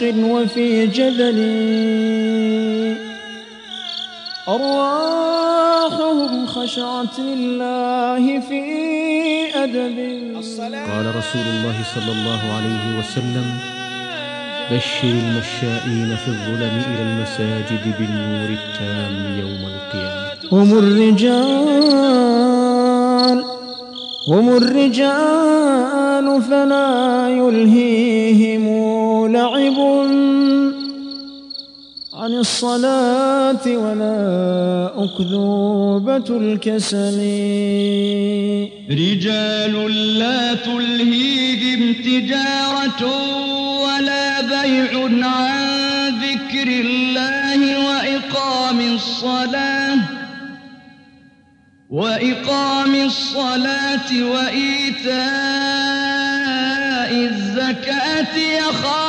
شوق وفي جدل أرواحهم خشعت لله في أدب. قال رسول الله صلى الله عليه وسلم بشر المشائين في الظلم إلى المساجد بالنور التام يوم القيامة. هم الرجال هم الرجال فلا يلهيهم الصلاة ولا أكذوبة الكسل. رجال لا تلهيهم تجارة ولا بيع عن ذكر الله وإقام الصلاة وإقام الصلاة وإيتاء الزكاة يخافون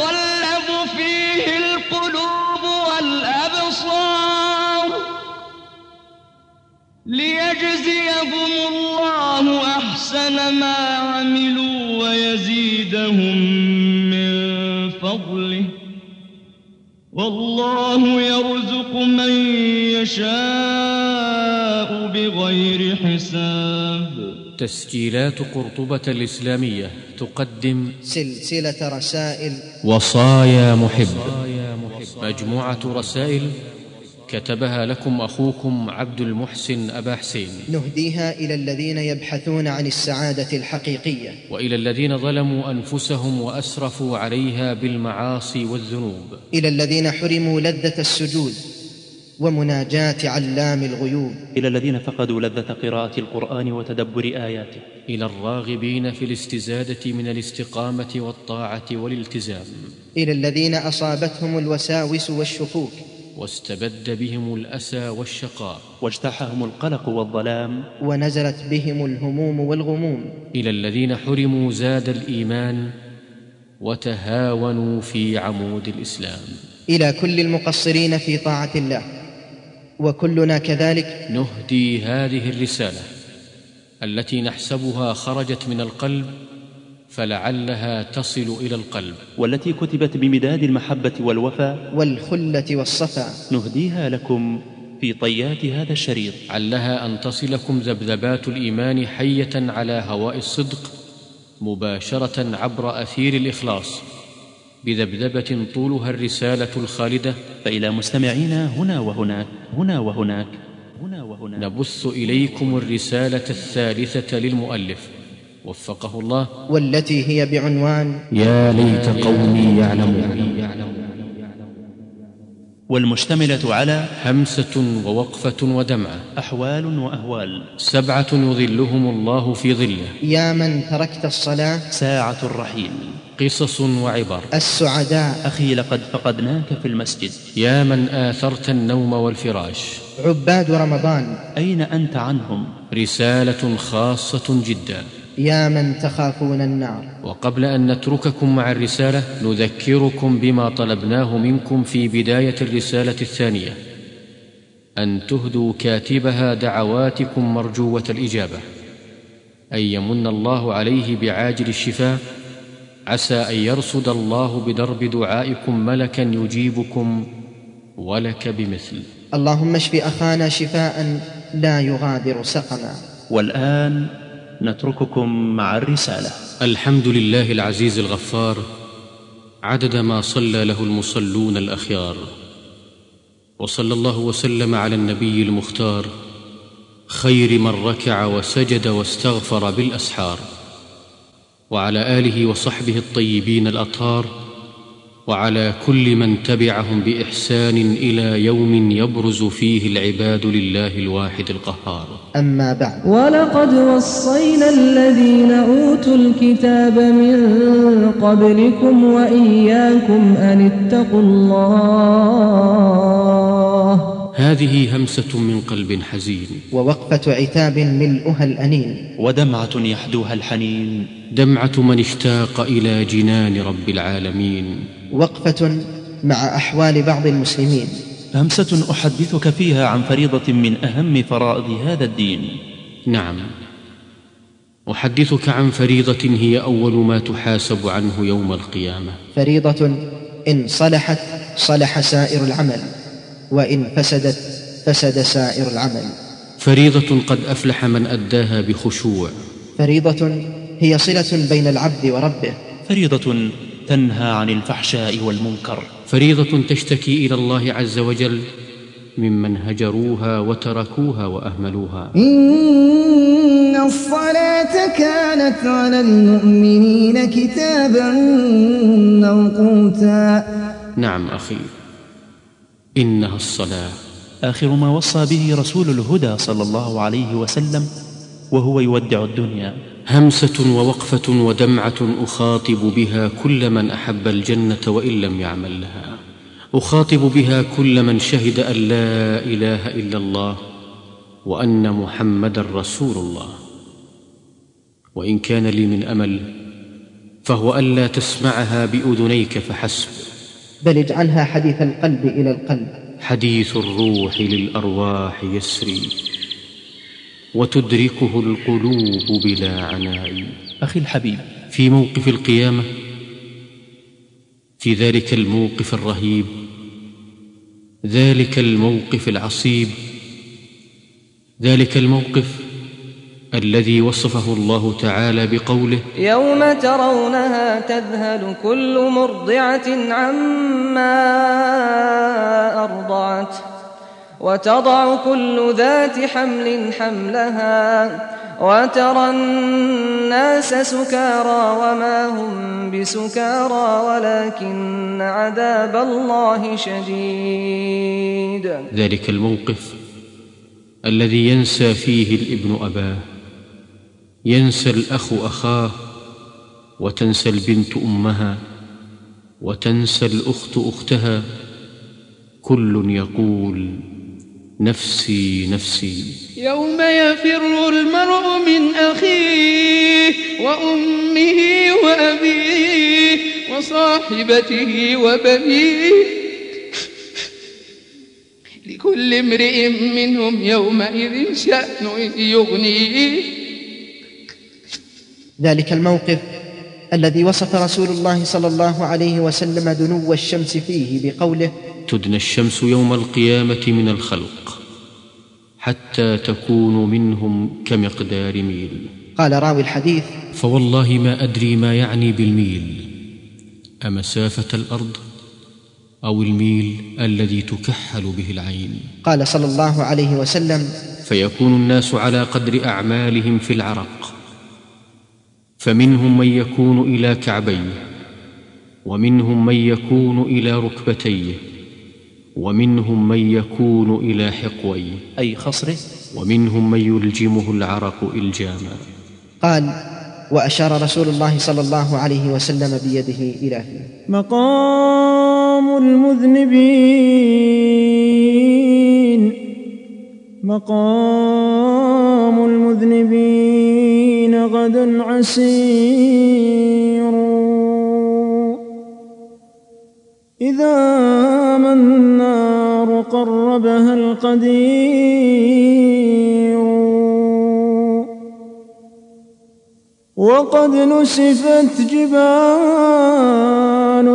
تتقلب فيه القلوب والأبصار ليجزيهم الله أحسن ما عملوا ويزيدهم من فضله. والله يرزق من يشاء بغير حساب. تسجيلات قرطبة الإسلامية تقدم سلسلة رسائل وصايا محب. مجموعة رسائل كتبها لكم أخوكم عبد المحسن أبا حسين. نهديها إلى الذين يبحثون عن السعادة الحقيقية. وإلى الذين ظلموا أنفسهم وأسرفوا عليها بالمعاصي والذنوب. إلى الذين حرموا لذة السجود. ومناجاة علام الغيوب. إلى الذين فقدوا لذة قراءة القرآن وتدبر آياته. إلى الراغبين في الاستزادة من الاستقامة والطاعة والالتزام. إلى الذين أصابتهم الوساوس والشكوك. واستبد بهم الأسى والشقاء. واجتاحهم القلق والظلام. ونزلت بهم الهموم والغموم. إلى الذين حرموا زاد الإيمان وتهاونوا في عمود الإسلام. إلى كل المقصرين في طاعة الله. وكلنا كذلك. نهدي هذه الرسالة التي نحسبها خرجت من القلب فلعلها تصل إلى القلب. والتي كتبت بمداد المحبة والوفاء والخلة والصفا نهديها لكم في طيات هذا الشريط. علها أن تصلكم ذبذبات الإيمان حية على هواء الصدق مباشرة عبر أثير الإخلاص. بذبذبة طولها الرسالة الخالدة فإلى مستمعينا هنا وهناك هنا وهناك هنا وهناك نبث إليكم الرسالة الثالثة للمؤلف. وفقه الله. والتي هي بعنوان يا ليت قومي يعلمون. والمشتملة على همسة ووقفة ودمعه أحوال وأهوال. سبعة يظلهم الله في ظله. يا من تركت الصلاة. ساعة الرحيل. قصص وعبر. السعداء. أخي لقد فقدناك في المسجد. يا من آثرت النوم والفراش. عباد رمضان. أين أنت عنهم؟ رسالة خاصة جدا. يا من تخافون النار. وقبل أن نترككم مع الرسالة نذكركم بما طلبناه منكم في بداية الرسالة الثانية. أن تهدوا كاتبها دعواتكم مرجوة الإجابة. أن يمن الله عليه بعاجل الشفاء. عسى أن يرصد الله بدرب دعائكم ملكا يجيبكم ولك بمثل. اللهم اشف أخانا شفاء لا يغادر سقما. والآن نترككم مع الرسالة. الحمد لله العزيز الغفار عدد ما صلى له المصلون الأخيار. وصلى الله وسلم على النبي المختار خير من ركع وسجد واستغفر بالأسحار. وعلى آله وصحبه الطيبين الأطهار وعلى كل من تبعهم بإحسان إلى يوم يبرز فيه العباد لله الواحد القهار. أما بعد. ولقد وصينا الذين أوتوا الكتاب من قبلكم وإياكم أن اتقوا الله. هذه همسة من قلب حزين. ووقفة عتاب ملؤها الأنين ودمعة يحدوها الحنين. دمعة من اشتاق إلى جنان رب العالمين. وقفة مع أحوال بعض المسلمين. همسة أحدثك فيها عن فريضة من أهم فرائض هذا الدين. نعم. أحدثك عن فريضة هي أول ما تحاسب عنه يوم القيامة. فريضة إن صلحت صلح سائر العمل وإن فسدت فسد سائر العمل. فريضة قد أفلح من أداها بخشوع. فريضة هي صلة بين العبد وربه. فريضة تنهى عن الفحشاء والمنكر. فريضة تشتكي إلى الله عز وجل ممن هجروها وتركوها وأهملوها. إن الصلاة كانت على المؤمنين كتابا موقوتا. نعم أخي. إنها الصلاة. آخر ما وصى به رسول الهدى صلى الله عليه وسلم وهو يودع الدنيا. همسة ووقفة ودمعة أخاطب بها كل من أحب الجنة وإن لم يعمل لها. أخاطب بها كل من شهد أن لا إله إلا الله وأن محمدا رسول الله. وإن كان لي من أمل فهو الا تسمعها بأذنيك فحسب. بل اجعلها حديث القلب إلى القلب. حديث الروح للأرواح يسري. وتدركه القلوب بلا عناء. أخي الحبيب. في موقف القيامة في ذلك الموقف الرهيب ذلك الموقف العصيب ذلك الموقف الذي وصفه الله تعالى بقوله يوم ترونها تذهل كل مرضعة عما أرضعت. وتضع كل ذات حمل حملها وترى الناس سكارى وما هم بسكارى ولكن عذاب الله شديد. ذلك الموقف الذي ينسى فيه الابن أباه. ينسى الأخ أخاه وتنسى البنت أمها وتنسى الأخت أختها. كل يقول نفسي نفسي. يوم يفر المرء من أخيه وأمه وأبيه وصاحبته وبنيه. لكل امرئ منهم يومئذ شأن يغنيه. ذلك الموقف الذي وصف رسول الله صلى الله عليه وسلم دنو الشمس فيه بقوله تدنى الشمس يوم القيامة من الخلق حتى تكون منهم كمقدار ميل. قال راوي الحديث فوالله ما أدري ما يعني بالميل. أمسافة الأرض أو الميل الذي تكحل به العين. قال صلى الله عليه وسلم فيكون الناس على قدر أعمالهم في العرق. فمنهم من يكون إلى كعبيه ومنهم من يكون إلى ركبتيه. ومنهم من يكون إلى حقويه أي خصره؟ ومنهم من يلجمه العرق إلجاما. قال وأشار رسول الله صلى الله عليه وسلم بيده إلى فيه مقام المذنبين. مقام المذنبين غد عسير. إذا ما النار قربها القدير. وقد نسفت جبال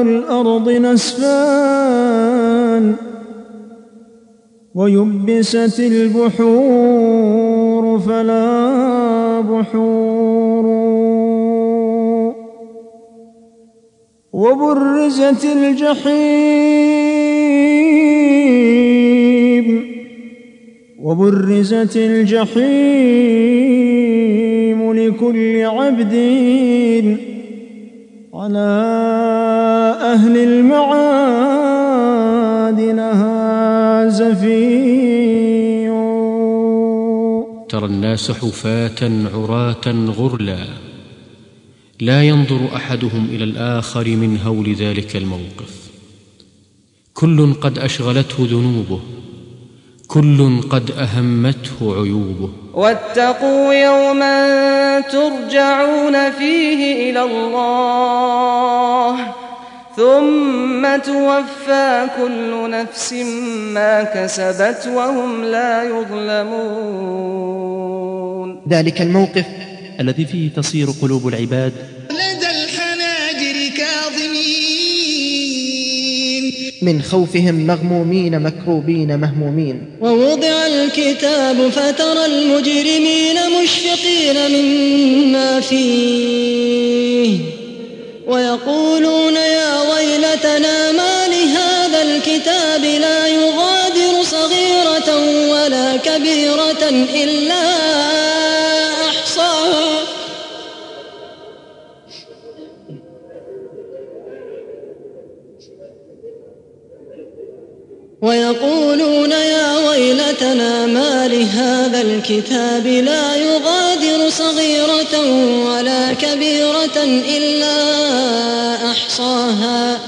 الأرض نسفان ويبست البحور فلا بحور. وبرزت الجحيم. وبرزت الجحيم لكل عبد على أهل المعاد لها زفير. ترى الناس حفاة عراة غرلا. لا ينظر أحدهم إلى الآخر من هول ذلك الموقف. كل قد أشغلته ذنوبه كل قد أهمته عيوبه. واتقوا يوما ترجعون فيه إلى الله ثم توفى كل نفس ما كسبت وهم لا يظلمون. ذلك الموقف الذي فيه تصير قلوب العباد. لدى الحناجر كاظمين. من خوفهم مغمومين مكروبين مهمومين. ووضع الكتاب فترى المجرمين مشفقين مما فيه. ويقولون يا ويلتنا ما لهذا الكتاب لا يغادر صغيرة ولا كبيرة إلا ويقولون يا ويلتنا ما لهذا الكتاب لا يغادر صغيرة ولا كبيرة إلا أحصاها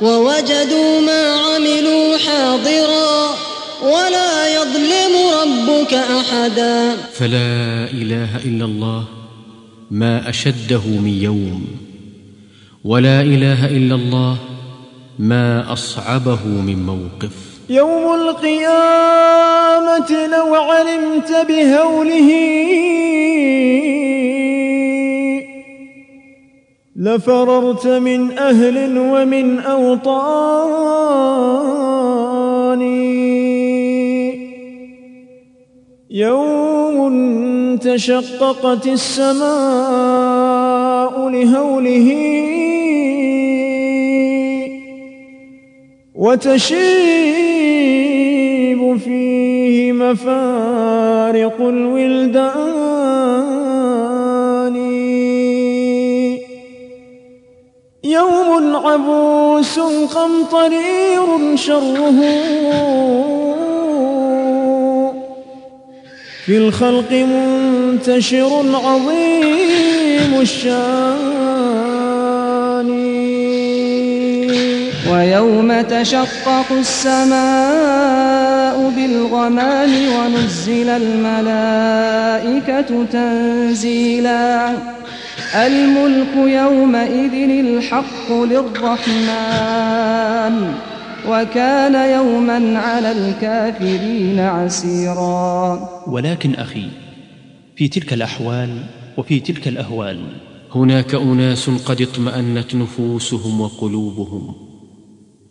ووجدوا ما عملوا حاضرا ولا يظلم ربك أحدا. فلا إله إلا الله ما أشده من يوم ولا إله إلا الله ما أصعبه من موقف. يوم القيامة لو علمت بهوله لفررت من أهل ومن أوطان. يوم تشققت السماء لهوله وتشيب فيه مفارق الولدان. يوم عبوس قمطرير شره في الخلق منتشر عظيم الشان. ويوم تشقق السماء بالغمام ونزل الملائكة تنزيلا. الملك يومئذ الحق للرحمن وكان يوما على الكافرين عسيرا. ولكن أخي في تلك الأحوال وفي تلك الأهوال هناك أناس قد اطمأنت نفوسهم وقلوبهم.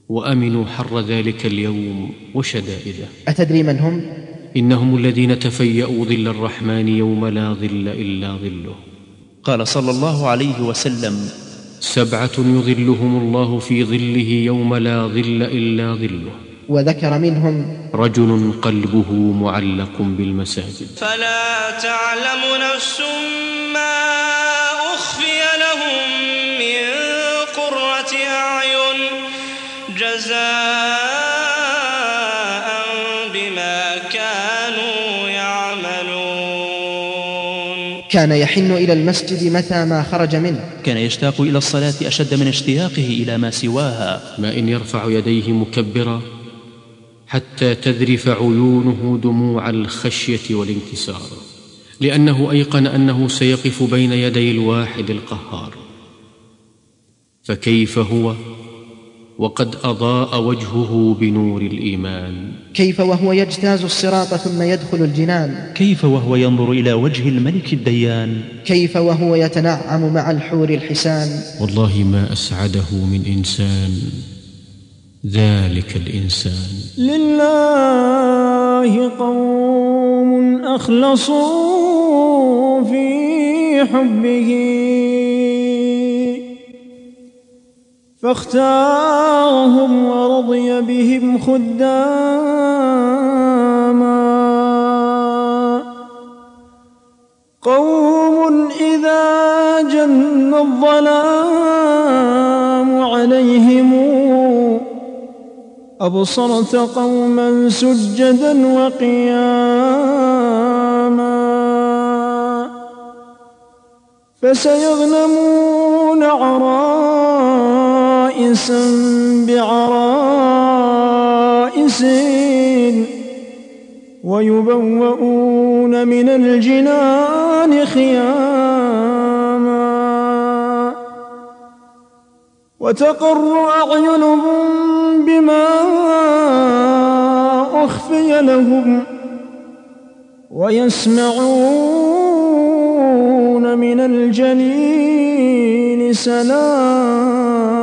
وأمنوا حر ذلك اليوم وشدائده. أتدري من هم؟ إنهم الذين تفيأوا ظل الرحمن يوم لا ظل إلا ظله. قال صلى الله عليه وسلم سبعة يظلهم الله في ظله يوم لا ظل إلا ظله. وذكر منهم رجل قلبه معلق بالمساجد. فلا تعلم نفس ما أخفي لهم كان يحن إلى المسجد متى ما خرج منه. كان يشتاق إلى الصلاة أشد من اشتياقه إلى ما سواها. ما إن يرفع يديه مكبرا حتى تذرف عيونه دموع الخشية والانكسار لأنه أيقن أنه سيقف بين يدي الواحد القهار. فكيف هو؟ وقد أضاء وجهه بنور الإيمان. كيف وهو يجتاز الصراط ثم يدخل الجنان؟ كيف وهو ينظر إلى وجه الملك الديان؟ كيف وهو يتنعم مع الحور الحسان؟ والله ما أسعده من إنسان. ذلك الإنسان. لله قوم أخلصوا في حبه. فاختارهم ورضي بهم خداما. قوم إذا جن الظلام عليهم أبصرت قوما سجدا وقياما. فسيغنمون عرائسا بعرائس ويبوؤون من الجنان خياما وتقر أعينهم بما أخفي لهم ويسمعون من الجنين سلاما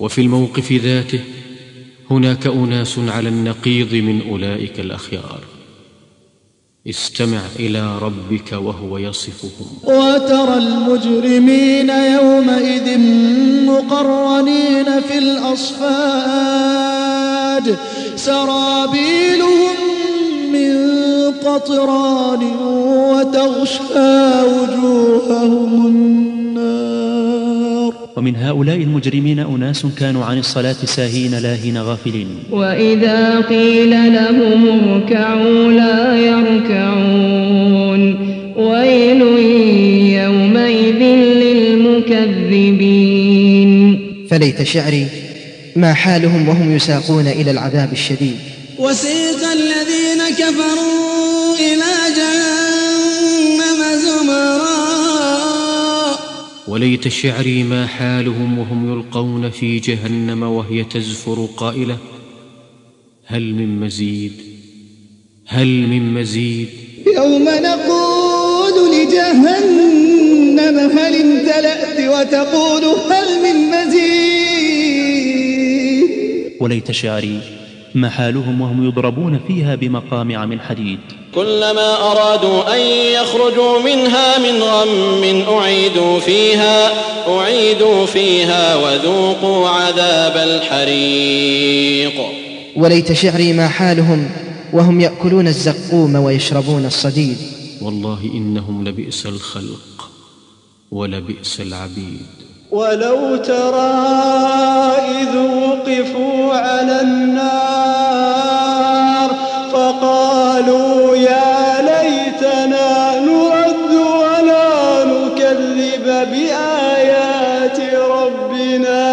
وفي الموقف ذاته هناك أناس على النقيض من أولئك الأخيار. استمع إلى ربك وهو يصفهم. وترى المجرمين يومئذ مقرنين في الأصفاد. سرابيلهم من قطران وتغشى وجوههم ومن هؤلاء المجرمين أناس كانوا عن الصلاة ساهين لاهين غافلين. وإذا قيل لهم اركعوا لا يركعون. ويل يومئذ للمكذبين. فليت شعري ما حالهم وهم يساقون إلى العذاب الشديد. وسيق الذين كفروا إلى جهنم زمرا. وليت شعري ما حالهم وهم يلقون في جهنم وهي تزفر قائلة هل من مزيد؟ هل من مزيد؟ يوم نقول لجهنم هل امتلأت وتقول هل من مزيد؟ وليت شعري ما حالهم وهم يضربون فيها بمقامع من حديد. كلما أرادوا أن يخرجوا منها من غم أعيدوا فيها أعيدوا فيها وذوقوا عذاب الحريق. وليت شعري ما حالهم وهم يأكلون الزقوم ويشربون الصديد. والله إنهم لبئس الخلق ولبئس العبيد. ولو ترى إذ وقفوا على النار فقالوا يا ليتنا نرد ولا نكذب بآيات ربنا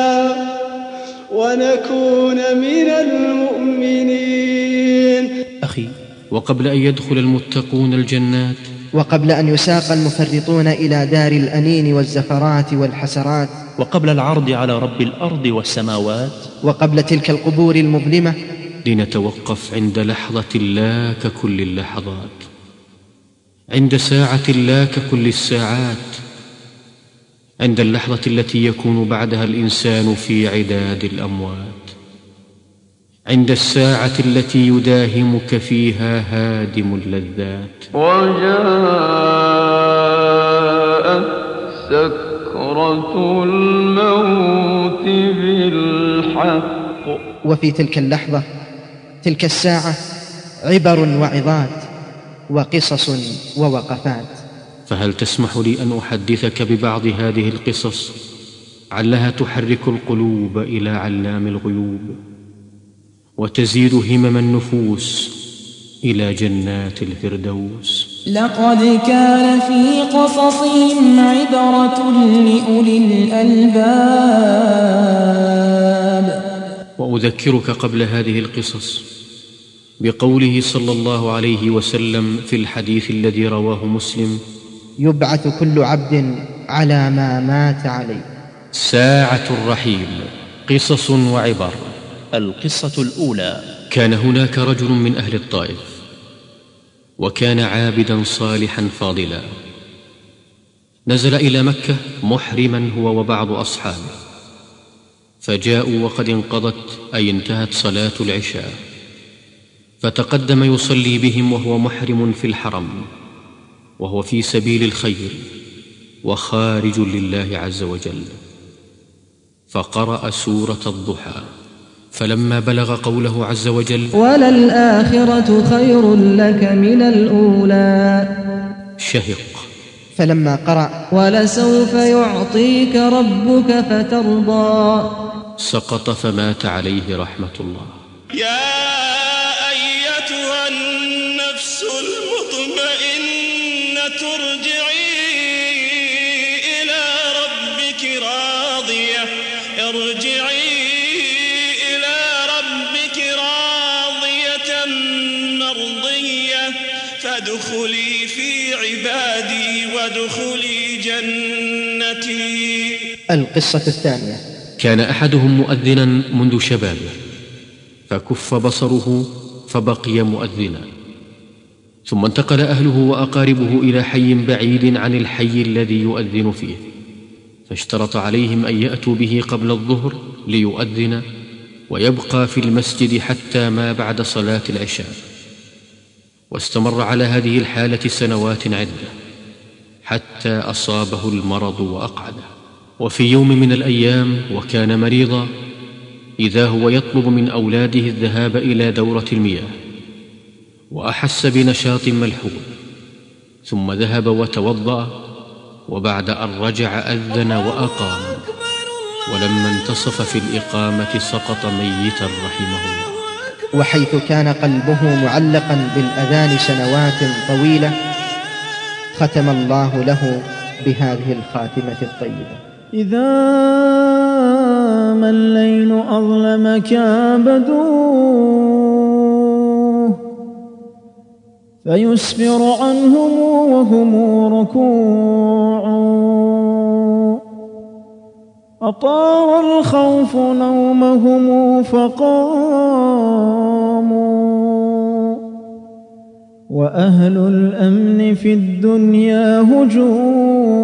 ونكون من المؤمنين. أخي وقبل أن يدخل المتقون الجنات وقبل أن يساق المفرطون إلى دار الأنين والزفرات والحسرات وقبل العرض على رب الأرض والسماوات وقبل تلك القبور المظلمة لنتوقف عند لحظة لا ككل اللحظات عند ساعة لا ككل الساعات عند اللحظة التي يكون بعدها الإنسان في عداد الأموات عند الساعة التي يداهمك فيها هادم اللذات. وجاءت سكرة الموت بالحق. وفي تلك اللحظة تلك الساعة عبر وعظات وقصص ووقفات. فهل تسمح لي أن أحدثك ببعض هذه القصص؟ علها تحرك القلوب إلى علام الغيوب وتزيد همم النفوس إلى جنات الفردوس. لقد كان في قصصهم عبرة لأولي الألباب. وأذكرك قبل هذه القصص بقوله صلى الله عليه وسلم في الحديث الذي رواه مسلم. يبعث كل عبد على ما مات عليه. ساعة الرحيل قصص وعبر. القصة الأولى. كان هناك رجل من أهل الطائف وكان عابدا صالحا فاضلا. نزل إلى مكة محرما هو وبعض أصحابه. فجاءوا وقد انقضت أي انتهت صلاة العشاء. فتقدم يصلي بهم وهو محرم في الحرم وهو في سبيل الخير وخارج لله عز وجل. فقرأ سورة الضحى فلما بلغ قوله عز وجل وللآخرة خير لك من الأولى. شهق. فلما قرأ ولسوف يعطيك ربك فترضى. سقط فمات عليه رحمة الله. يا فادخلي في عبادي وادخلي جنتي. القصة الثانية. كان أحدهم مؤذنا منذ شبابه فكف بصره فبقي مؤذنا. ثم انتقل أهله وأقاربه إلى حي بعيد عن الحي الذي يؤذن فيه فاشترط عليهم أن يأتوا به قبل الظهر ليؤذن ويبقى في المسجد حتى ما بعد صلاة العشاء. واستمر على هذه الحالة سنوات عدة حتى أصابه المرض وأقعده. وفي يوم من الأيام وكان مريضا إذا هو يطلب من أولاده الذهاب إلى دورة المياه وأحس بنشاط ملحوظ. ثم ذهب وتوضأ وبعد أن رجع أذن وأقام ولما انتصف في الإقامة سقط ميتا رحمه الله. وحيث كان قلبه معلقا بالأذان سنوات طويلة ختم الله له بهذه الخاتمة الطيبة. إذا ما الليل أظلم كابدوه فيسفر عنهم وهم ركوع. أطار الخوف نومهم فقاموا. وأهل الأمن في الدنيا هجوع.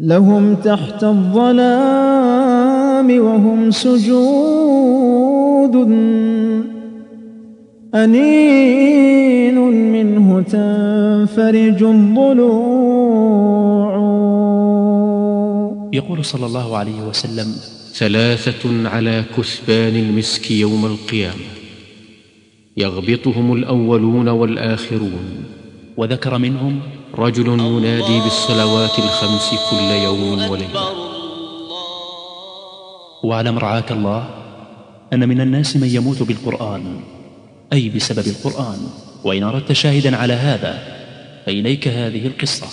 لهم تحت الظلام وهم سجود أنين منه تنفرج الضلوع. يقول صلى الله عليه وسلم ثلاثة على كثبان المسك يوم القيامة. يغبطهم الأولون والآخرون. وذكر منهم رجل ينادي بالصلوات الخمس كل يوم وليلة. واعلم رعاك الله أن من الناس من يموت بالقرآن. أي بسبب القرآن وإن أردت شاهدا على هذا فإليك هذه القصة.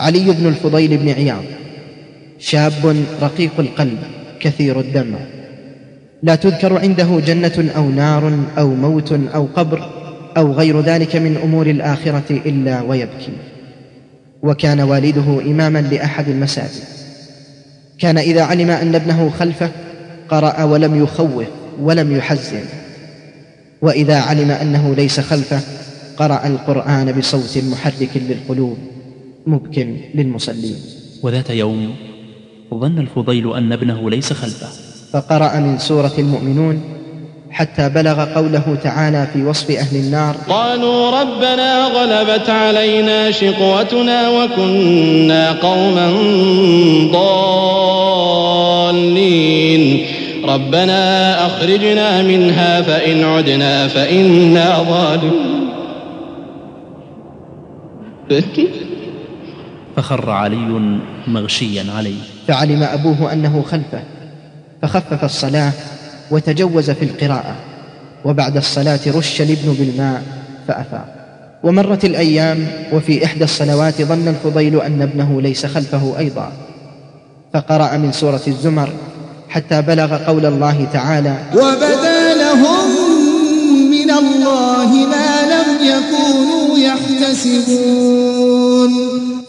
علي بن الفضيل بن عياض شاب رقيق القلب كثير الدمع لا تذكر عنده جنة أو نار أو موت أو قبر أو غير ذلك من أمور الآخرة إلا ويبكي. وكان والده إماما لأحد المساجد. كان إذا علم أن ابنه خلفه قرأ ولم يخوف ولم يحزن. وإذا علم أنه ليس خلفه قرأ القرآن بصوت محرك للقلوب مبك للمصلين. وذات يوم ظن الفضيل أن ابنه ليس خلفه. فقرأ من سورة المؤمنون حتى بلغ قوله تعالى في وصف أهل النار قالوا ربنا غلبت علينا شقوتنا وكنا قوما ضالين. ربنا أخرجنا منها فإن عدنا فإنا ظالمون. فخر علي مغشيا عليه فعلم أبوه أنه خلفه فخفف الصلاة وتجوز في القراءة وبعد الصلاة رش الابن بالماء فأفاق. ومرت الأيام وفي إحدى الصلوات ظن الفضيل أن ابنه ليس خلفه أيضا. فقرأ من سورة الزمر حتى بلغ قول الله تعالى وبدا لهم من الله ما لم يكونوا يحتسبون.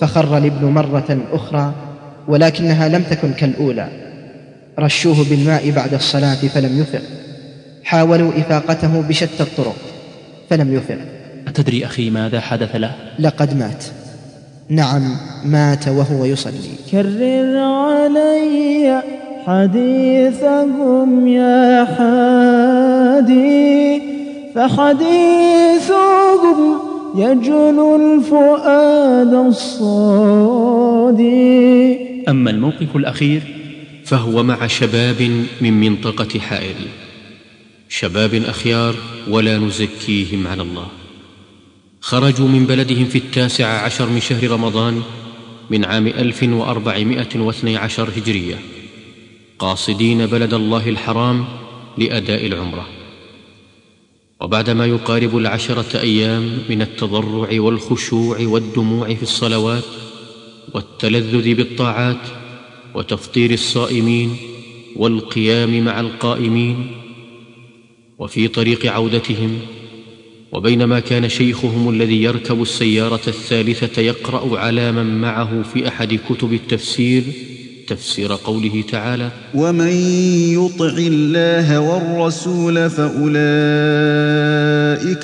فخر الابن مرة أخرى ولكنها لم تكن كالأولى. رشوه بالماء بعد الصلاة فلم يفق. حاولوا إفاقته بشتى الطرق فلم يفق. أتدري أخي ماذا حدث له؟ لقد مات. نعم مات وهو يصلي. كرر علي حديثهم يا حادي فحديثهم يجل الفؤاد الصادي. أما الموقف الأخير فهو مع شباب من منطقة حائل. شباب أخيار ولا نزكيهم على الله. خرجوا من بلدهم في التاسع عشر من شهر رمضان من عام ألف وأربعمائة واثني عشر هجرية. قاصدين بلد الله الحرام لأداء العمرة. وبعدما يقارب العشرة أيام من التضرع والخشوع والدموع في الصلوات والتلذذ بالطاعات وتفطير الصائمين والقيام مع القائمين وفي طريق عودتهم وبينما كان شيخهم الذي يركب السيارة الثالثة يقرأ على من معه في أحد كتب التفسير تفسير قوله تعالى ومن يطع الله والرسول فاولئك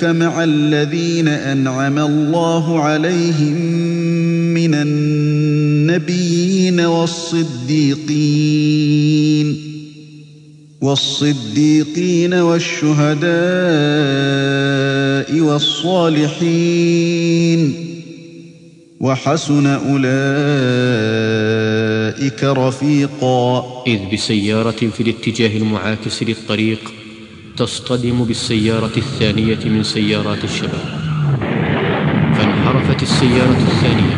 مع الذين انعم الله عليهم من النبيين والصديقين والصديقين والشهداء والصالحين وحسن أولئك رفيقا. إذ بسيارة في الاتجاه المعاكس للطريق تصطدم بالسيارة الثانية من سيارات الشباب. فانحرفت السيارة الثانية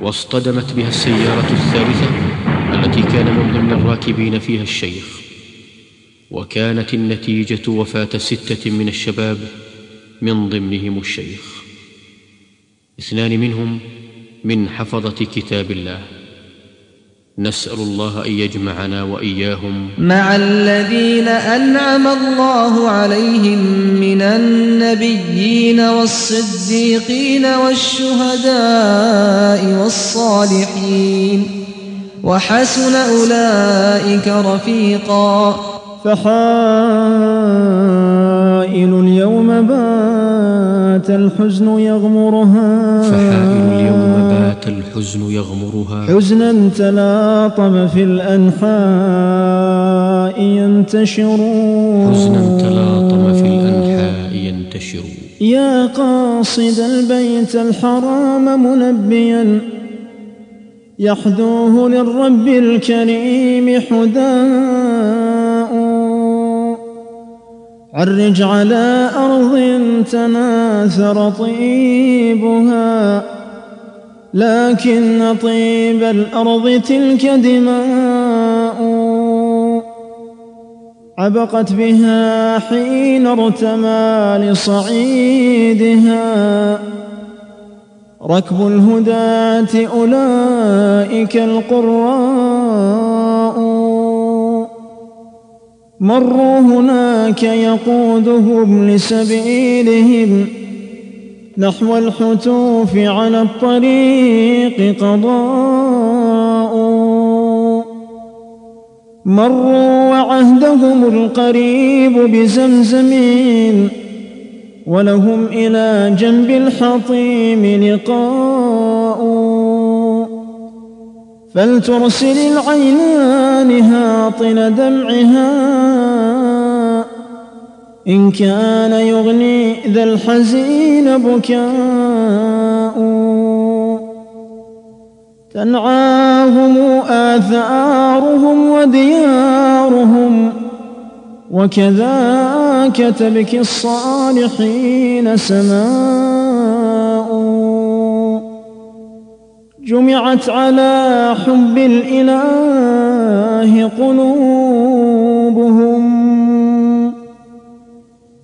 واصطدمت بها السيارة الثالثة التي كان من ضمن الراكبين فيها الشيخ. وكانت النتيجة وفاة ستة من الشباب من ضمنهم الشيخ. اثنان منهم من حفظة كتاب الله. نسأل الله أن يجمعنا وإياهم. مع الذين أنعم الله عليهم من النبيين والصديقين والشهداء والصالحين. وحسن أولئك رفيقا. فحائل اليوم بات الحزن يغمرها. فحائل اليوم بات الحزن يغمرها. حزنا تلاطم في الأنحاء ينتشر. حزنا تلاطم في الأنحاء ينتشر. يا قاصد البيت الحرام منبيا يحدوه للرب الكريم حداء عرج على أرض تناثر طيبها لكن طيب الأرض تلك دماء. عبقت بها حين ارتمى لصعيدها. ركب الهداة أولئك القراء. مروا هناك يقودهم لسبيلهم نحو الحتوف على الطريق قضاء. مروا وعهدهم القريب بزمزمين ولهم إلى جنب الحطيم لقاء. فلترسل العينان هاطل دمعها إن كان يغني ذا الحزين بكاء تنعاهم آثارهم وديارهم. وكذاك تبكي الصالحين سماء. جمعت على حب الإله قلوبهم.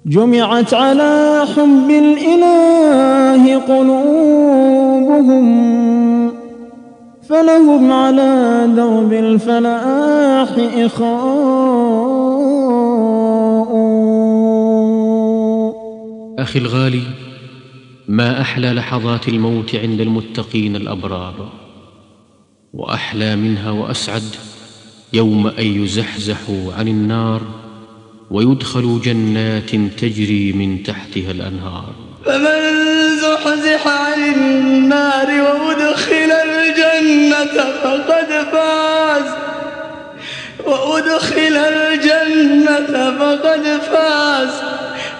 جمعت على حب الإله قلوبهم. فلهم على درب الفلاح إخاء. أخي الغالي ما أحلى لحظات الموت عند المتقين الأبرار وأحلى منها وأسعد يوم أن يزحزحوا عن النار ويدخلوا جنات تجري من تحتها الأنهار. فمن زحزح عن النار وأدخل الجنة فقد فاز. وأدخل الجنة فقد فاز.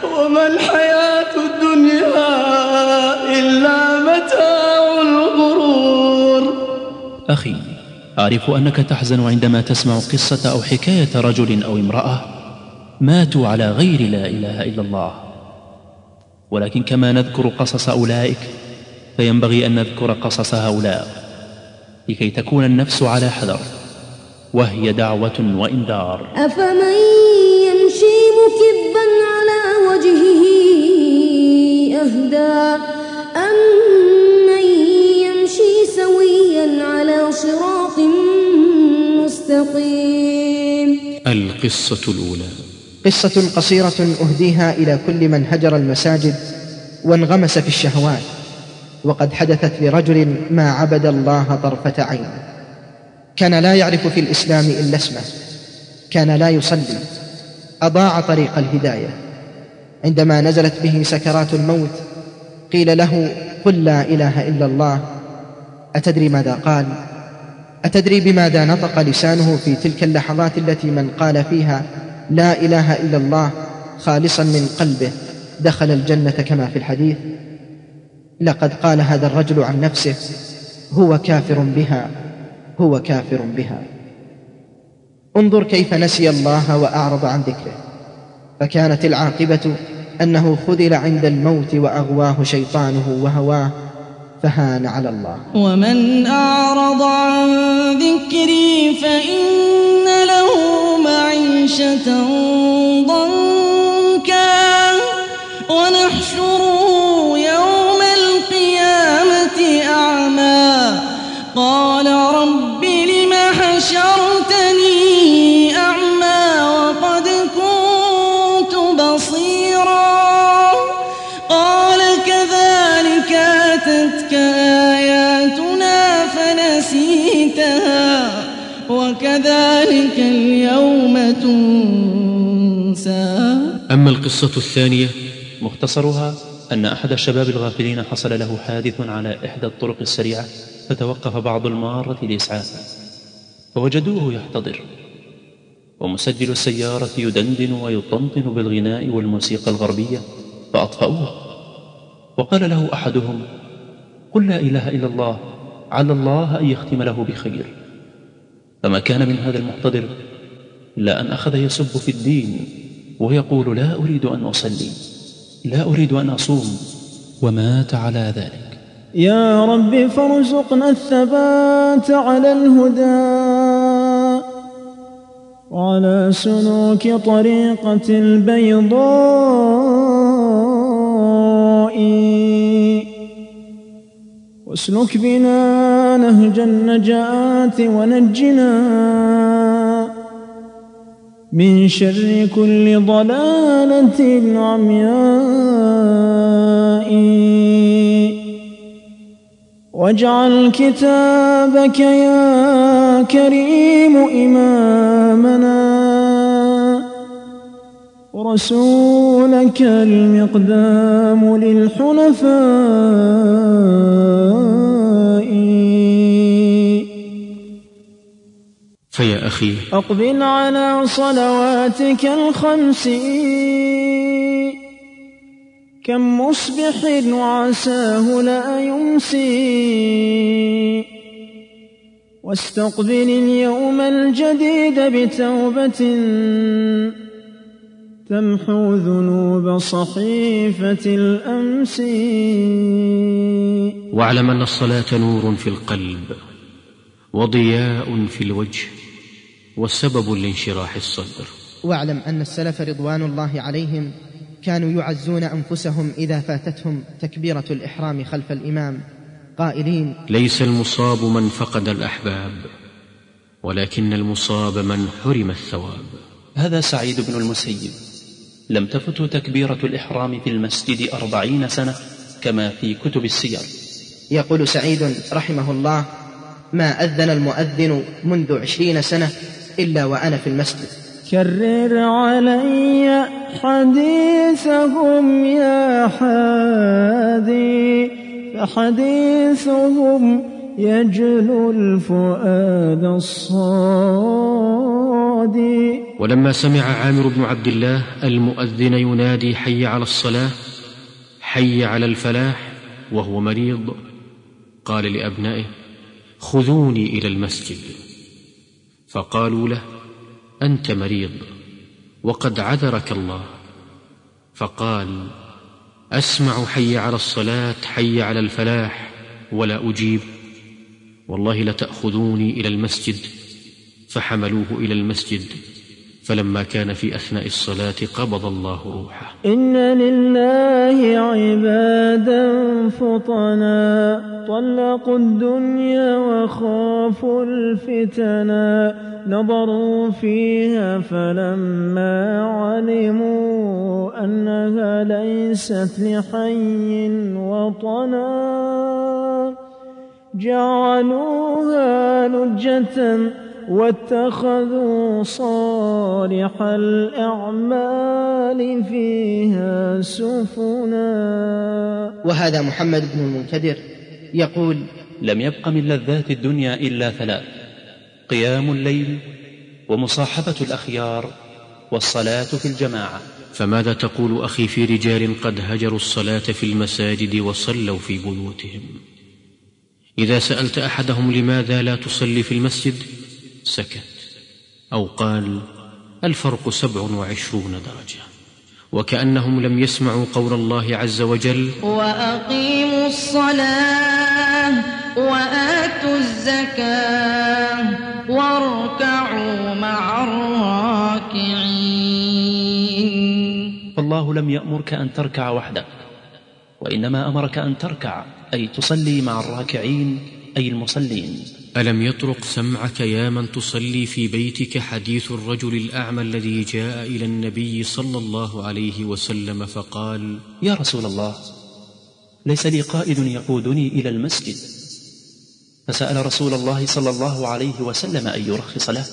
وما الحياة الدنيا إلا متاع الغرور. أخي أعرف أنك تحزن عندما تسمع قصة أو حكاية رجل أو امرأة ماتوا على غير لا إله إلا الله. ولكن كما نذكر قصص أولئك فينبغي أن نذكر قصص هؤلاء لكي تكون النفس على حذر وهي دعوة وإنذار. أفمن يمشي مكبا وجهه أهدى. أمن يمشي سويا على صراط مستقيم. القصة الأولى. قصة قصيرة أهديها إلى كل من هجر المساجد وانغمس في الشهوات وقد حدثت لرجل ما عبد الله طرفة عين. كان لا يعرف في الإسلام إلا اسمه كان لا يصلي أضاع طريق الهداية. عندما نزلت به سكرات الموت قيل له قل لا إله إلا الله. أتدري ماذا قال؟ أتدري بماذا نطق لسانه في تلك اللحظات التي من قال فيها لا إله إلا الله خالصا من قلبه دخل الجنة كما في الحديث لقد قال هذا الرجل عن نفسه هو كافر بها هو كافر بها. انظر كيف نسي الله وأعرض عن ذكره. فكانت العاقبة أنه خذل عند الموت وأغواه شيطانه وهواه فهان على الله. ومن أعرض عن ذكري فإن له معيشة ضنكا ونحشره وكذلك اليوم تنسى. أما القصة الثانية مختصرها أن أحد الشباب الغافلين حصل له حادث على إحدى الطرق السريعة فتوقف بعض المارة لإسعافه فوجدوه يحتضر. ومسجل السيارة يدندن ويطنطن بالغناء والموسيقى الغربية فأطفأوه. وقال له أحدهم قل لا إله إلا الله على الله أن يختم له بخير. فما كان من هذا المحتضر إلا أن أخذ يسب في الدين ويقول لا أريد أن أصلي لا أريد أن أصوم ومات على ذلك. يا رب فارزقنا الثبات على الهدى وعلى سلوك طريقة البيضاء. واسلك بنا نهج النجاة ونجنا من شر كل ضلالة عمياء واجعل كتابك يا كريم إمامنا ورسولك المقدام للحنفاء. فيا أخي أقبل على صلواتك الخمس. كم مصبح وعساه لا يمسي. واستقبل اليوم الجديد بتوبة. تمحو ذنوب صحيفة الأمس. واعلم أن الصلاة نور في القلب وضياء في الوجه وسبب لانشراح الصدر. واعلم أن السلف رضوان الله عليهم كانوا يعزون أنفسهم إذا فاتتهم تكبيرة الإحرام خلف الإمام. قائلين ليس المصاب من فقد الأحباب ولكن المصاب من حرم الثواب. هذا سعيد بن المسيب. لم تفته تكبيرة الإحرام في المسجد أربعين سنة كما في كتب السير. يقول سعيد رحمه الله ما أذن المؤذن منذ عشرين سنة إلا وأنا في المسجد. كرر علي حديثهم يا حادي فحديثهم يجلو الفؤاد الصادي ولما سمع عامر بن عبد الله المؤذن ينادي حي على الصلاة حي على الفلاح وهو مريض قال لأبنائه خذوني إلى المسجد. فقالوا له أنت مريض وقد عذرك الله. فقال أسمع حي على الصلاة حي على الفلاح ولا أجيب. والله لتأخذوني إلى المسجد فحملوه إلى المسجد فلما كان في أثناء الصلاة قبض الله روحه. إن لله عبادا فطنا طلقوا الدنيا وخافوا الفتنا. نظروا فيها فلما علموا أنها ليست لحي وطنا جعلوها لجة واتخذوا صالح الأعمال فيها سفنا. وهذا محمد بن المنكدر يقول لم يبق من لذات الدنيا إلا ثلاث قيام الليل ومصاحبة الأخيار والصلاة في الجماعة. فماذا تقول أخي في رجال قد هجروا الصلاة في المساجد وصلوا في بيوتهم؟ إذا سألت أحدهم لماذا لا تصلي في المسجد سكت أو قال الفرق سبع وعشرون درجة وكأنهم لم يسمعوا قول الله عز وجل وأقيموا الصلاة وآتوا الزكاة واركعوا مع الراكعين. فالله لم يأمرك أن تركع وحدك وإنما أمرك أن تركع أي تصلي مع الراكعين أي المصلين. ألم يطرق سمعك يا من تصلي في بيتك حديث الرجل الأعمى الذي جاء إلى النبي صلى الله عليه وسلم فقال يا رسول الله ليس لي قائد يقودني إلى المسجد. فسأل رسول الله صلى الله عليه وسلم أن يرخص له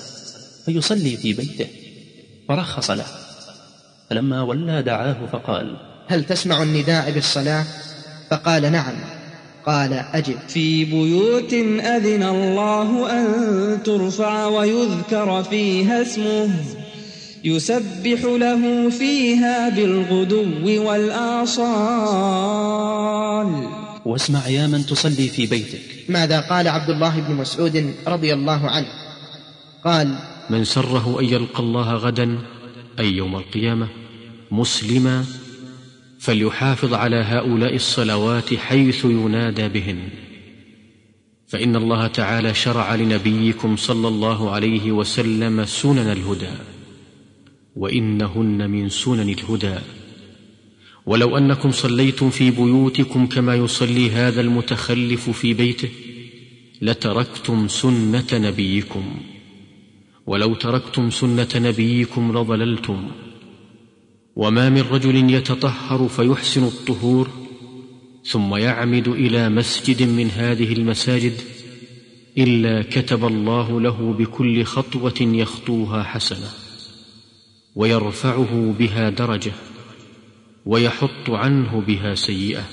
فيصلي في بيته فرخص له. فلما ولى دعاه فقال هل تسمع النداء بالصلاة؟ فقال نعم. قال أجب. في بيوت أذن الله أن ترفع ويذكر فيها اسمه يسبح له فيها بالغدو والآصال. واسمع يا من تصلي في بيتك. ماذا قال عبد الله بن مسعود رضي الله عنه؟ قال من سره أن يلقى الله غدا اي يوم القيامة مسلما فليحافظ على هؤلاء الصلوات حيث ينادى بهن فإن الله تعالى شرع لنبيكم صلى الله عليه وسلم سنن الهدى وإنهن من سنن الهدى. ولو أنكم صليتم في بيوتكم كما يصلي هذا المتخلف في بيته لتركتم سنة نبيكم. ولو تركتم سنة نبيكم لضللتم. وما من رجل يتطهر فيحسن الطهور ثم يعمد إلى مسجد من هذه المساجد إلا كتب الله له بكل خطوة يخطوها حسنة ويرفعه بها درجة ويحط عنه بها سيئة.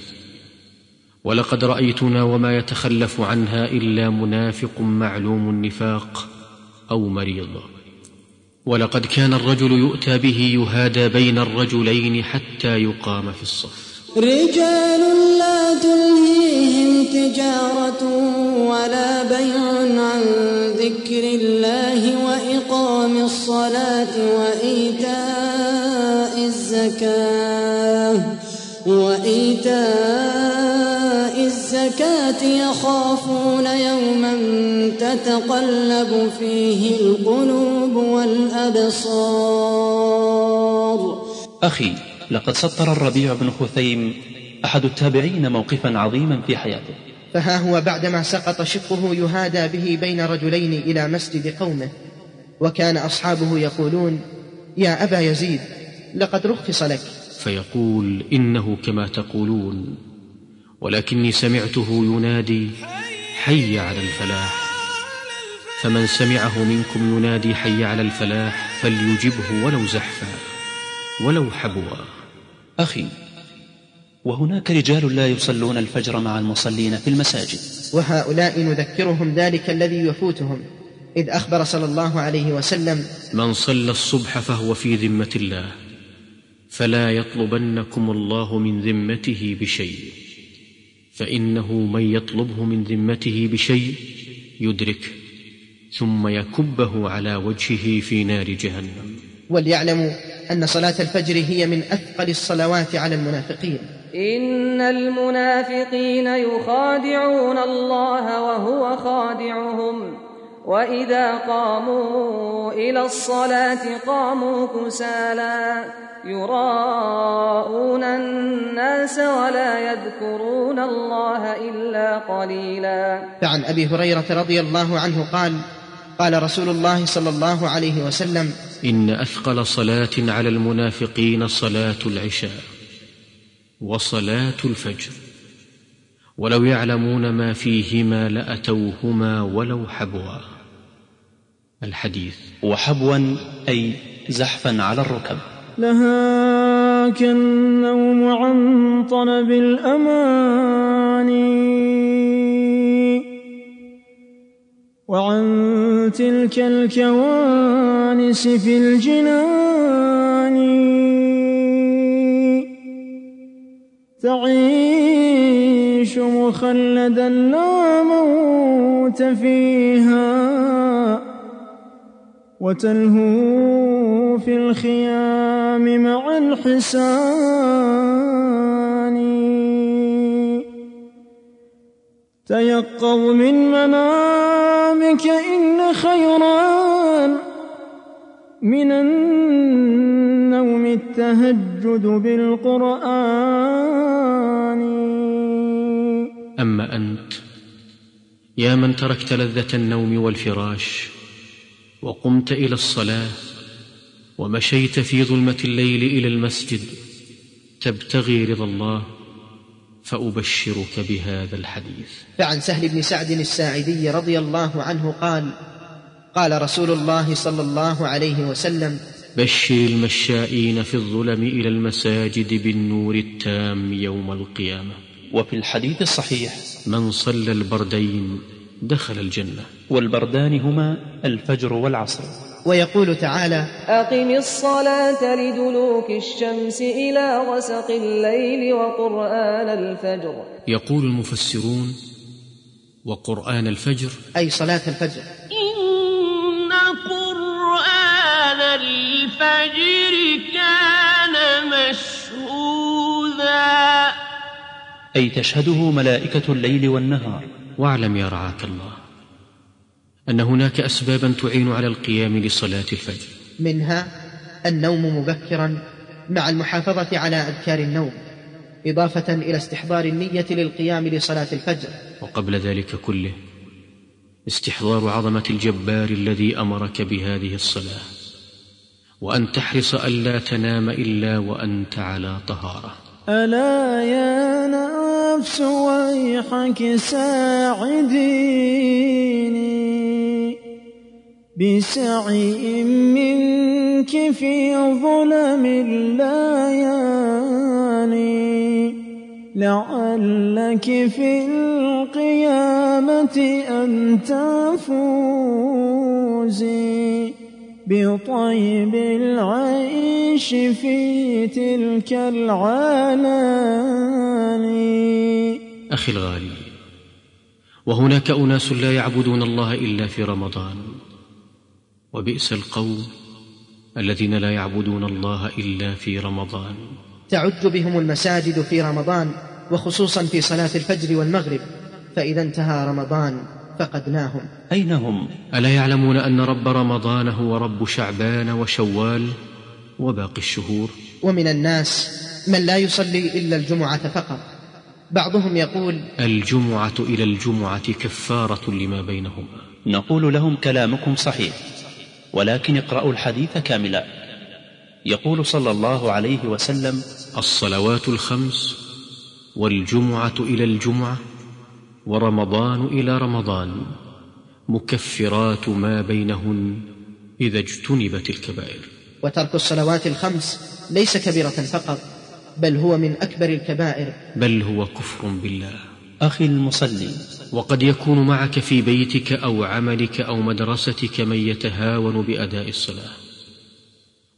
ولقد رأيتنا وما يتخلف عنها إلا منافق معلوم النفاق أو مريض. ولقد كان الرجل يؤتى به يهادى بين الرجلين حتى يقام في الصف. رجال لا تلهيهم تجارة ولا بيع عن ذكر الله وإقام الصلاة وإيتاء الزكاة وإيتاء الزكاة يخافون يوما تتقلب فيه القلوب والأبصار. أخي لقد سطر الربيع بن خثيم أحد التابعين موقفا عظيما في حياته. فها هو بعدما سقط شقه يهادى به بين رجلين إلى مسجد قومه وكان أصحابه يقولون يا أبا يزيد لقد رخص لك. فيقول إنه كما تقولون. ولكني سمعته ينادي حي على الفلاح. فمن سمعه منكم ينادي حي على الفلاح فليجبه ولو زحفا ولو حبوا. أخي وهناك رجال لا يصلون الفجر مع المصلين في المساجد. وهؤلاء نذكرهم ذلك الذي يفوتهم إذ أخبر صلى الله عليه وسلم من صلى الصبح فهو في ذمة الله فلا يطلبنكم الله من ذمته بشيء. فإنه من يطلبه من ذمته بشيء يدركه ثم يكبه على وجهه في نار جهنم. وليعلموا أن صلاة الفجر هي من أثقل الصلوات على المنافقين. إن المنافقين يخادعون الله وهو خادعهم. وإذا قاموا إلى الصلاة قاموا كسالى يراءون الناس ولا يذكرون الله إلا قليلا. فعن أبي هريرة رضي الله عنه قال قال رسول الله صلى الله عليه وسلم إن أثقل صلاة على المنافقين صلاة العشاء وصلاة الفجر. ولو يعلمون ما فيهما لأتوهما ولو حبوا. الحديث. وحبوا أي زحفا على الركب. لها كالنوم عن طلب الأماني. وعن تلك الكوانس في الجنان. تعيش مخلدا لا موت فيها. وتلهو في الخيام مع الحسان. تيقظ من منامك إن خيرا من النوم التهجد بالقرآن. أما أنت يا من تركت لذة النوم والفراش وقمت إلى الصلاة ومشيت في ظلمة الليل إلى المسجد. تبتغي رضا الله فأبشرك بهذا الحديث. فعن سهل بن سعد الساعدي رضي الله عنه قال قال رسول الله صلى الله عليه وسلم بشر المشائين في الظلم إلى المساجد بالنور التام يوم القيامة. وفي الحديث الصحيح من صلى البردين دخل الجنة. والبردان هما الفجر والعصر. ويقول تعالى أقم الصلاة لدلوك الشمس إلى غسق الليل وقرآن الفجر. يقول المفسرون وقرآن الفجر أي صلاة الفجر. إن قرآن الفجر كان مشهودا. أي تشهده ملائكة الليل والنهار. واعلم يا رعاك الله. أن هناك أسبابا تعين على القيام لصلاة الفجر. منها النوم مبكرا مع المحافظة على أذكار النوم إضافة إلى استحضار النية للقيام لصلاة الفجر. وقبل ذلك كله استحضار عظمة الجبار الذي أمرك بهذه الصلاة وأن تحرص ألا تنام إلا وأنت على طهارة. ألا يا نفس ويحك ساعديني. بسعي منك في ظلم الليالي لعلك في القيامة أن تفوزي. بطيب العيش في تلك العلالي أخي الغالي وهناك أناس لا يعبدون الله إلا في رمضان. وبئس القوم الذين لا يعبدون الله إلا في رمضان. تعج بهم المساجد في رمضان وخصوصا في صلاة الفجر والمغرب فإذا انتهى رمضان فقدناهم. أين هم؟ ألا يعلمون أن رب رمضان هو رب شعبان وشوال وباقي الشهور؟ ومن الناس من لا يصلي إلا الجمعة فقط. بعضهم يقول الجمعة إلى الجمعة كفارة لما بينهما. نقول لهم كلامكم صحيح. ولكن اقرأوا الحديث كاملا. يقول صلى الله عليه وسلم الصلوات الخمس والجمعة إلى الجمعة ورمضان إلى رمضان مكفرات ما بينهن إذا اجتنبت الكبائر. وترك الصلوات الخمس ليس كبيرة فقط بل هو من أكبر الكبائر. بل هو كفر بالله. أخي المصلي وقد يكون معك في بيتك أو عملك أو مدرستك من يتهاون بأداء الصلاة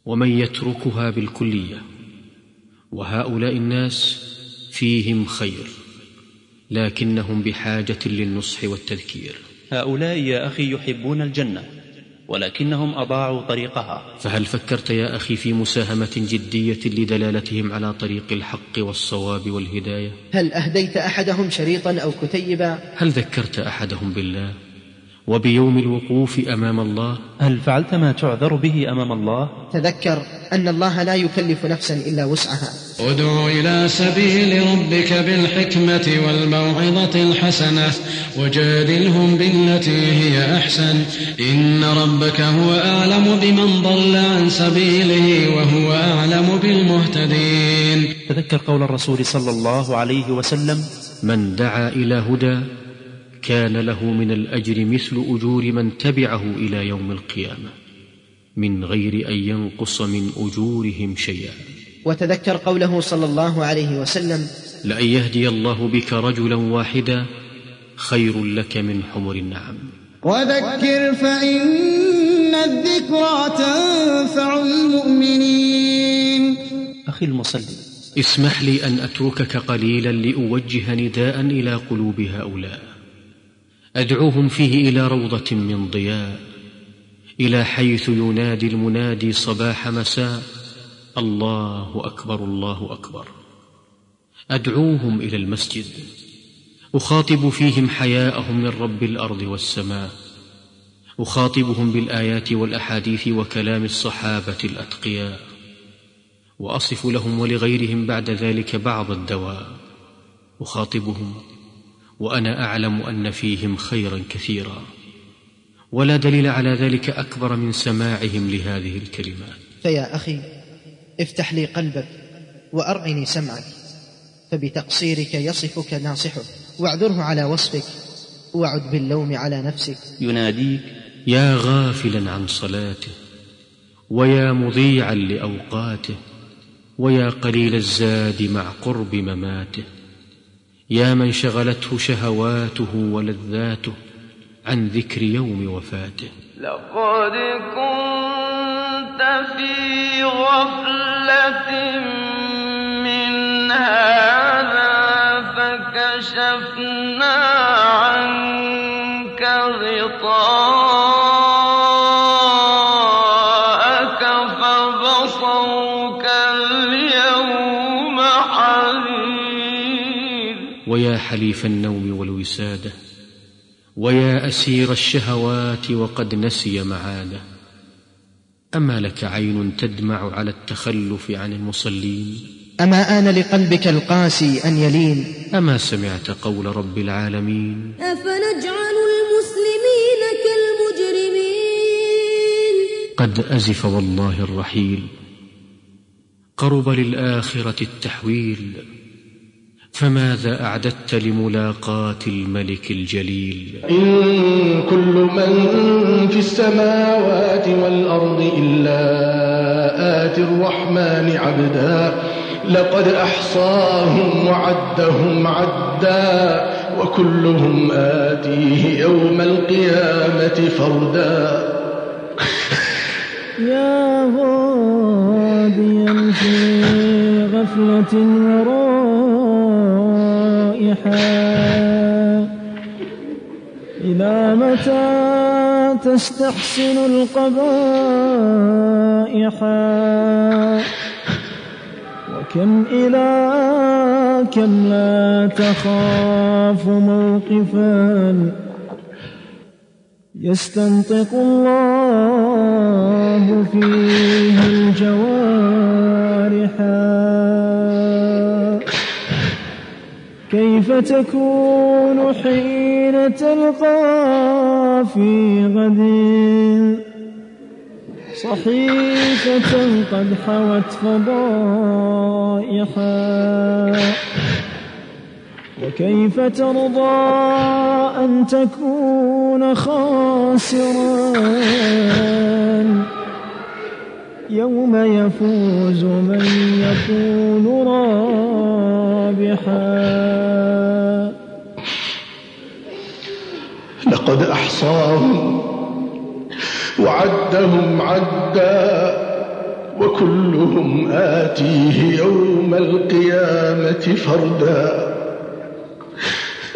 ومن يتركها بالكلية وهؤلاء الناس فيهم خير لكنهم بحاجة للنصح والتذكير. هؤلاء يا أخي يحبون الجنة. ولكنهم أضاعوا طريقها. فهل فكرت يا أخي في مساهمة جدية لدلالتهم على طريق الحق والصواب والهداية؟ هل أهديت أحدهم شريطا أو كتيبا؟ هل ذكرت أحدهم بالله؟ وبيوم الوقوف أمام الله. هل فعلت ما تعذر به أمام الله؟ تذكر أن الله لا يكلف نفسا إلا وسعها. ادع إلى سبيل ربك بالحكمة والموعظة الحسنة وجادلهم بالتي هي أحسن. إن ربك هو أعلم بمن ضل عن سبيله وهو أعلم بالمهتدين. تذكر قول الرسول صلى الله عليه وسلم من دعا إلى هدى كان له من الأجر مثل أجور من تبعه إلى يوم القيامة من غير أن ينقص من أجورهم شيئا. وتذكر قوله صلى الله عليه وسلم لأن يهدي الله بك رجلا واحدا خير لك من حمر النعم. وذكر فإن الذكرى تنفع المؤمنين. أخي المصلي اسمح لي أن أتركك قليلا لأوجه نداء إلى قلوب هؤلاء. أدعوهم فيه إلى روضة من ضياء إلى حيث ينادي المنادي صباح مساء الله أكبر الله أكبر. أدعوهم إلى المسجد أخاطب فيهم حياءهم من رب الأرض والسماء أخاطبهم بالآيات والأحاديث وكلام الصحابة الأتقياء وأصف لهم ولغيرهم بعد ذلك بعض الدواء أخاطبهم وأنا أعلم أن فيهم خيرا كثيرا. ولا دليل على ذلك أكبر من سماعهم لهذه الكلمات فيا أخي افتح لي قلبك وأرعني سمعك فبتقصيرك يصفك ناصحك. واعذره على وصفك وعد باللوم على نفسك. يناديك يا غافلا عن صلاته ويا مضيعا لأوقاته ويا قليل الزاد مع قرب مماته. يا من شغلته شهواته ولذاته عن ذكر يوم وفاته. لقد كنت في غفلة حليف النوم والوسادة ويا أسير الشهوات وقد نسي معاده. أما لك عين تدمع على التخلف عن المصلين؟ أما آن لقلبك القاسي أن يلين؟ أما سمعت قول رب العالمين؟ أفنجعل المسلمين كالمجرمين؟ قد أزف والله الرحيل قرب للآخرة التحويل. فماذا أعددت لملاقاة الملك الجليل؟ إن كل من في السماوات والأرض إلا آتي الرحمن عبدا لقد أحصاهم وعدهم عدا وكلهم آتيه يوم القيامة فردا. يا غاديا في غفلة ورائحا إلى متى تستحسن القبائح؟ وكم إلى كم لا تخاف موقفا؟ يستنطق الله فيه الجوارح. كيف تكون حين تلقى في غد؟ صحيفة قد حوت فضائحا. وكيف ترضى أن تكون خاسرا؟ يوم يفوز من يكون رابحا. لقد أحصاهم وعدهم عدا وكلهم آتيه يوم القيامة فردا.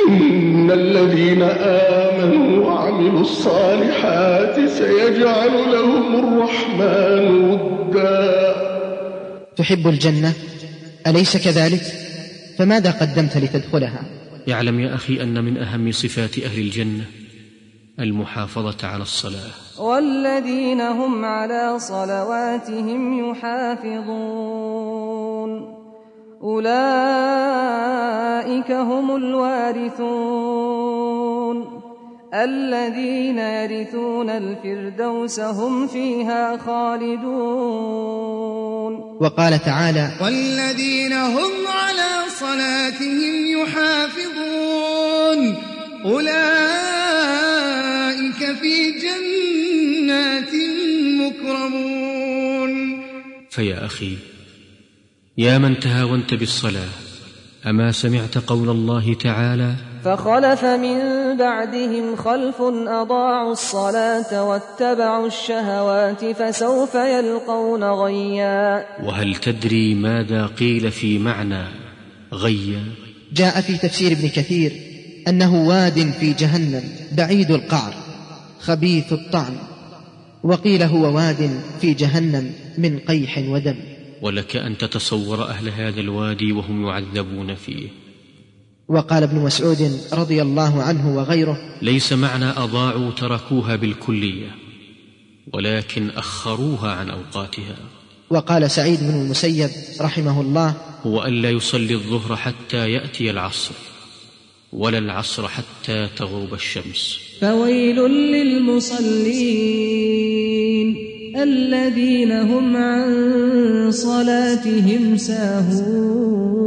إن الذين آمنوا وعملوا الصالحات سيجعل لهم الرحمن ودا. تحب الجنة؟ أليس كذلك؟ فماذا قدمت لتدخلها؟ اعلم يا أخي أن من أهم صفات أهل الجنة المحافظة على الصلاة. والذين هم على صلواتهم يحافظون. أولئك هم الوارثون. الذين يرثون الفردوس هم فيها خالدون. وقال تعالى والذين هم على صلاتهم يحافظون. أولئك في جنات مكرمون. فيا أخي يا من تهاونت بالصلاة أما سمعت قول الله تعالى؟ فخلف من بعدهم خلف أضاعوا الصلاة واتبعوا الشهوات فسوف يلقون غيا. وهل تدري ماذا قيل في معنى غيا؟ جاء في تفسير ابن كثير أنه واد في جهنم بعيد القعر خبيث الطعم وقيل هو واد في جهنم من قيح ودم. ولك أن تتصور أهل هذا الوادي وهم يعذبون فيه. وقال ابن مسعود رضي الله عنه وغيره ليس معنى أضاعوا تركوها بالكلية ولكن أخروها عن أوقاتها. وقال سعيد بن المسيب رحمه الله هو ألا يصلي الظهر حتى يأتي العصر. ولا العصر حتى تغرب الشمس. فويل للمصلين الذين هم عن صلاتهم ساهون.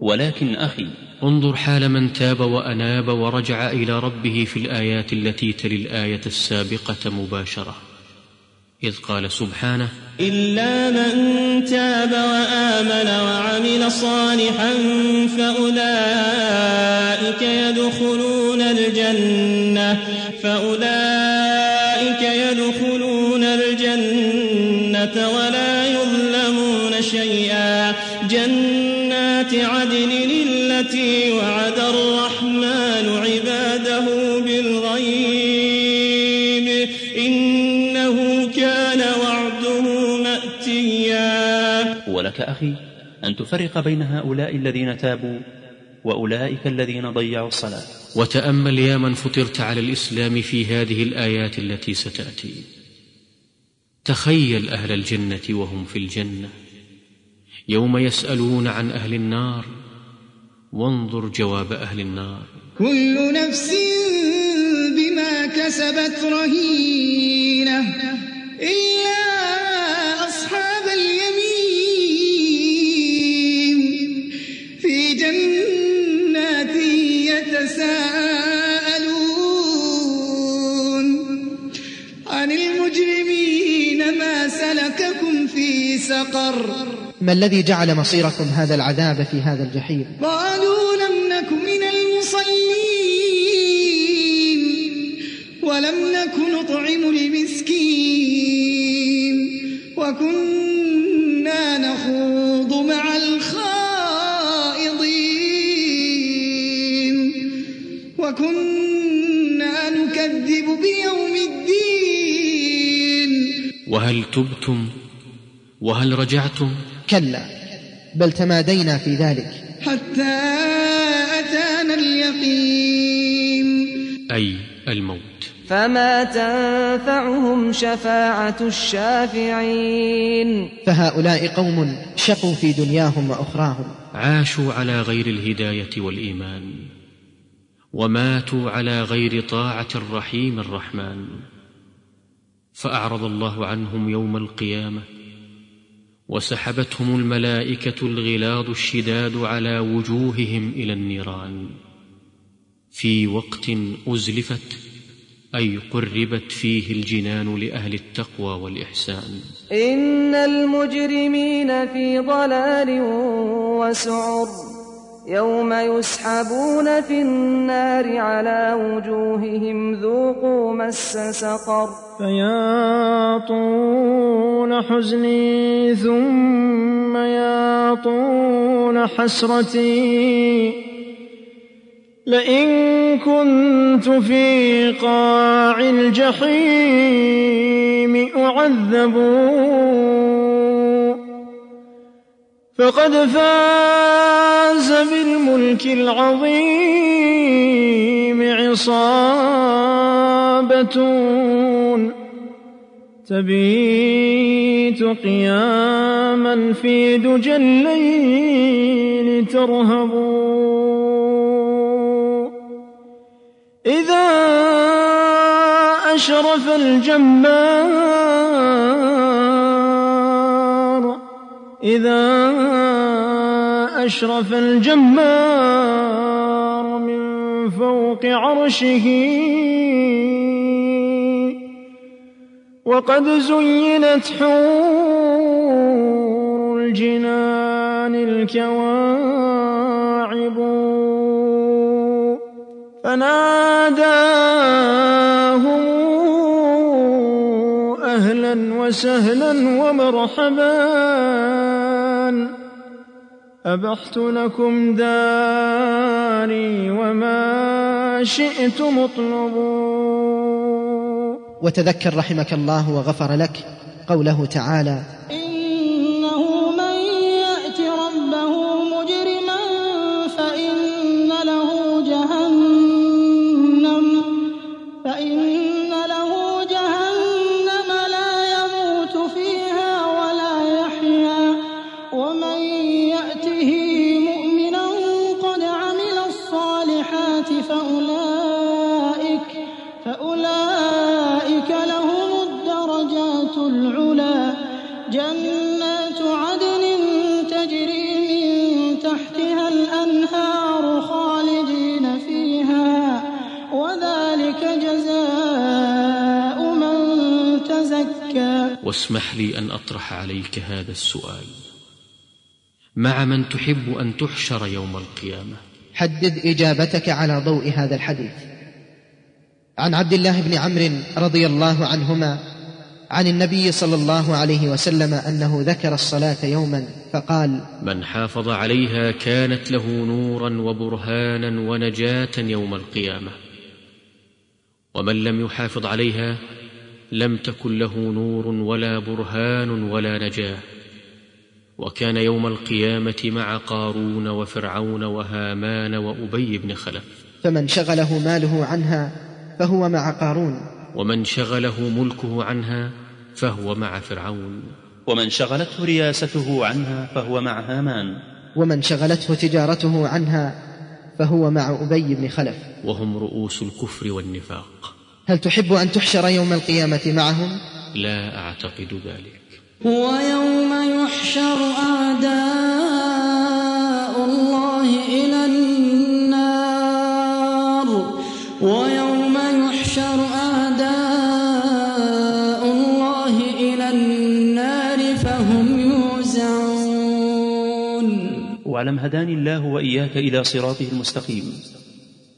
ولكن أخي انظر حال من تاب وأناب ورجع إلى ربه في الآيات التي تلي الآية السابقة مباشرة. إذ قال سبحانه إلا من تاب وآمن وعمل صالحا فأولئك يدخلون الجنة فأولئك يدخلون الجنة ولا يظلمون شيئا. جنات عدن التي وعد الرحمن أن تفرق بين هؤلاء الذين تابوا وأولئك الذين ضيعوا الصلاة. وتأمل يا من فطرت على الإسلام في هذه الآيات التي ستأتي. تخيل أهل الجنة وهم في الجنة. يوم يسألون عن أهل النار وانظر جواب أهل النار. كل نفس بما كسبت رهينة إلا سقر. ما الذي جعل مصيركم هذا العذاب في هذا الجحيم؟ قالوا لم نك من المصلين ولم نك نطعم المسكين وكنا نخوض مع الخائضين وكنا نكذب بيوم الدين. وهل تبتم وهل رجعتم؟ كلا بل تمادينا في ذلك. حتى أتانا اليقين. أي الموت. فما تنفعهم شفاعة الشافعين. فهؤلاء قوم شقوا في دنياهم وأخراهم. عاشوا على غير الهداية والإيمان وماتوا على غير طاعة الرحيم الرحمن. فأعرض الله عنهم يوم القيامة وسحبتهم الملائكة الغلاظ الشداد على وجوههم إلى النيران. في وقت أزلفت أي قربت فيه الجنان لأهل التقوى والإحسان. إن المجرمين في ضلال وسعر. يوم يسحبون في النار على وجوههم ذوقوا مس سقر. فيا طول حزني ثم يا طول حسرتي. لئن كنت في قاع الجحيم أعذب. فقد فاز بالملك العظيم عصابة تبيت قياما في دجى الليل ترهب إذا أشرف الجمار إذا أشرف الجمار من فوق عرشه. وقد زينت حور الجنان الكواعب. فناداهم أهلا وسهلا ومرحبا. أبحت لكم داري وما شئتم اطلبوا وتذكر رحمك الله وغفر لك قوله تعالى واسمح لي أن أطرح عليك هذا السؤال. مع من تحب أن تحشر يوم القيامة؟ حدد إجابتك على ضوء هذا الحديث. عن عبد الله بن عمرو رضي الله عنهما عن النبي صلى الله عليه وسلم أنه ذكر الصلاة يوما فقال من حافظ عليها كانت له نورا وبرهانا ونجاة يوم القيامة. ومن لم يحافظ عليها لم تكن له نور ولا برهان ولا نجاة. وكان يوم القيامة مع قارون وفرعون وهامان وأبي بن خلف. فمن شغله ماله عنها فهو مع قارون. ومن شغله ملكه عنها فهو مع فرعون. ومن شغلته رياسته عنها فهو مع هامان. ومن شغلته تجارته عنها فهو مع أبي بن خلف. وهم رؤوس الكفر والنفاق. هل تحب أن تحشر يوم القيامة معهم؟ لا أعتقد ذلك. ويوم يحشر أعداء الله إلى النار. ويوم يحشر أعداء الله إلى النار فهم يوزعون. واعلم هداني الله وإياك إلى صراطه المستقيم.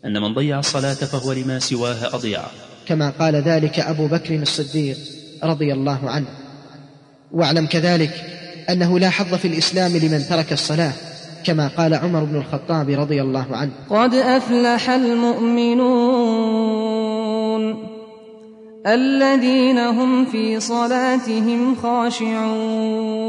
أن من ضيع الصلاة فهو لما سواها أضيع. كما قال ذلك أبو بكر الصديق رضي الله عنه. واعلم كذلك أنه لا حظ في الإسلام لمن ترك الصلاة كما قال عمر بن الخطاب رضي الله عنه. قد أفلح المؤمنون الذين هم في صلاتهم خاشعون.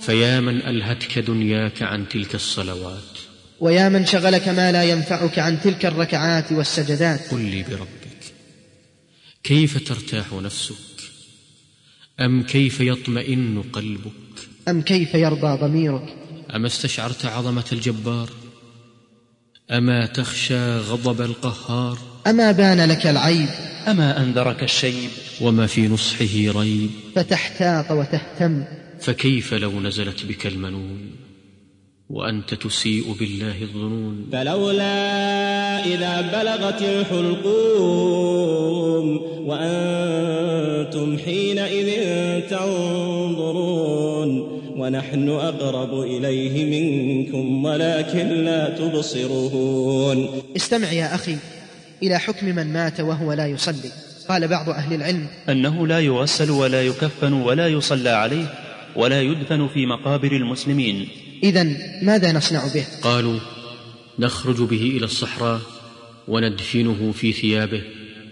فيا من ألهتك دنياك عن تلك الصلوات؟ ويا من شغلك ما لا ينفعك عن تلك الركعات والسجدات؟ قل لي بربك كيف ترتاح نفسك؟ أم كيف يطمئن قلبك؟ أم كيف يرضى ضميرك؟ اما استشعرت عظمة الجبار؟ أما تخشى غضب القهار؟ أما بان لك العيب؟ أما أنذرك الشيب؟ وما في نصحه ريب؟ فتحتاط وتهتم. فكيف لو نزلت بك المنون؟ وأنت تسيء بالله الظنون. فلولا إذا بلغت الحلقوم وأنتم حينئذ تنظرون ونحن أقرب إليه منكم ولكن لا تبصرون. استمع يا أخي إلى حكم من مات وهو لا يصلي. قال بعض أهل العلم أنه لا يغسل ولا يكفن ولا يصلى عليه ولا يدفن في مقابر المسلمين. إذا ماذا نصنع به؟ قالوا نخرج به إلى الصحراء وندفنه في ثيابه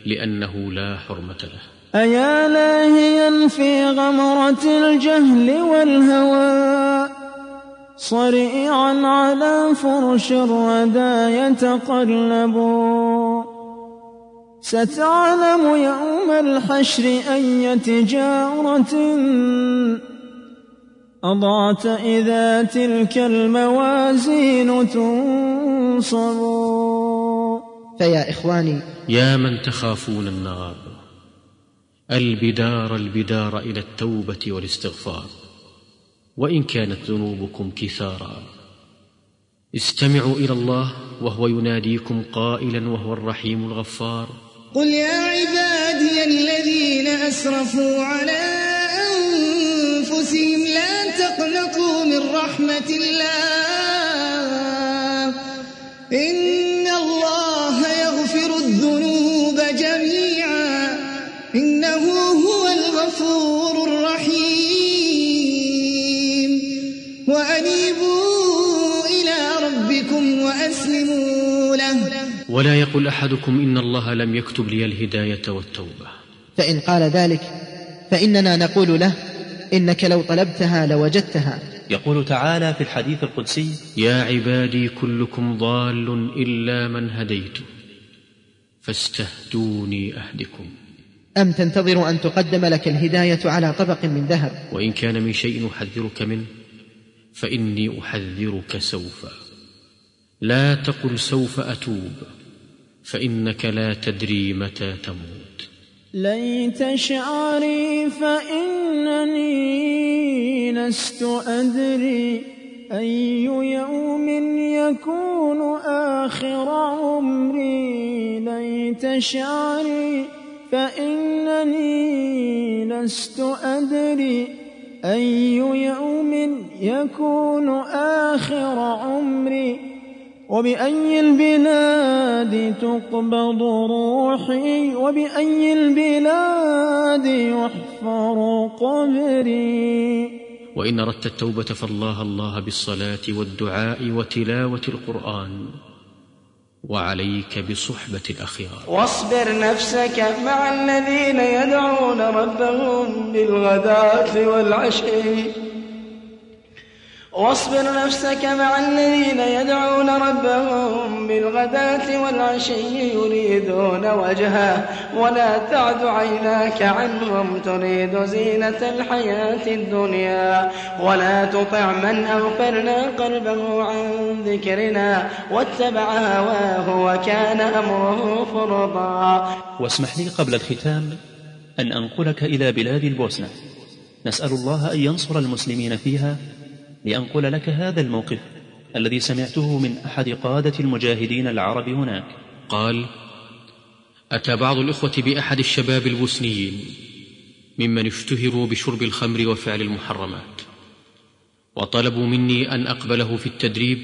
لأنه لا حرمة له. أيا لاهيا في غمرة الجهل والهوى صريعا على فرش الردى يتقلب. ستعلم يوم الحشر أي تجارة أضعت إذا تلك الموازين تنصب فيا إخواني يا من تخافون النار البدار البدار إلى التوبة والاستغفار. وإن كانت ذنوبكم كثارا. استمعوا إلى الله وهو يناديكم قائلا وهو الرحيم الغفار. قل يا عبادي الذين أسرفوا على ولا يقل أحدكم إن الله لم يكتب لي الهداية والتوبة. فإن قال ذلك فإننا نقول له إنك لو طلبتها لوجدتها. يقول تعالى في الحديث القدسي يا عبادي كلكم ضال إلا من هديته فاستهدوني أهدكم. أم تنتظر أن تقدم لك الهداية على طبق من ذهب؟ وإن كان من شيء أحذرك منه فإني أحذرك سوف لا تقل سوف أتوب. فإنك لا تدري متى تموت. ليت شعري فإنني لست أدري أي يوم يكون آخر عمري. ليت شعري فإنني لست أدري أي يوم يكون آخر عمري. وبأي البلاد تقبض روحي وبأي البلاد يحفر قبري. وإن أردت التوبة فالله الله بالصلاة والدعاء وتلاوة القرآن وعليك بصحبة الأخيار. واصبر نفسك مع الذين يدعون ربهم بالغداة والعشي. واصبر نفسك مع الذين يدعون ربهم بالغداة والعشي يريدون وجهه. ولا تعد عيناك عنهم تريد زينة الحياة الدنيا. ولا تطع من أغفلنا قلبه عن ذكرنا. واتبع هواه وكان أمره فرطا واسمح لي قبل الختام أن أنقلك إلى بلاد البوسنة. نسأل الله أن ينصر المسلمين فيها لأنقل لك هذا الموقف الذي سمعته من أحد قادة المجاهدين العرب هناك. قال أتى بعض الإخوة بأحد الشباب البوسنيين ممن اشتهروا بشرب الخمر وفعل المحرمات وطلبوا مني أن أقبله في التدريب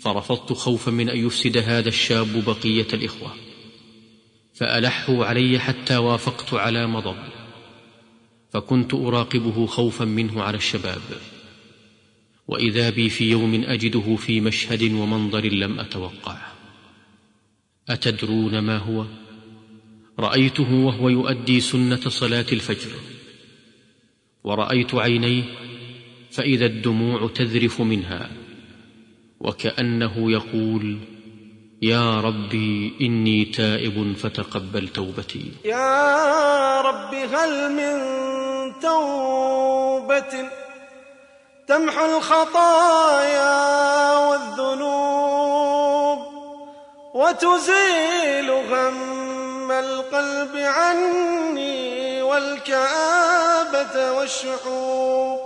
فرفضت خوفا من أن يفسد هذا الشاب بقية الإخوة فألحوا علي حتى وافقت على مضض فكنت أراقبه خوفا منه على الشباب. وإذا بي في يوم أجده في مشهد ومنظر لم اتوقعه أتدرون ما هو؟ رأيته وهو يؤدي سنة صلاة الفجر. ورأيت عينيه فإذا الدموع تذرف منها. وكأنه يقول يا ربي إني تائب فتقبل توبتي. يا رب هل من توبة تمحو الخطايا والذنوب وتزيل غم القلب عني والكآبة والشحوب.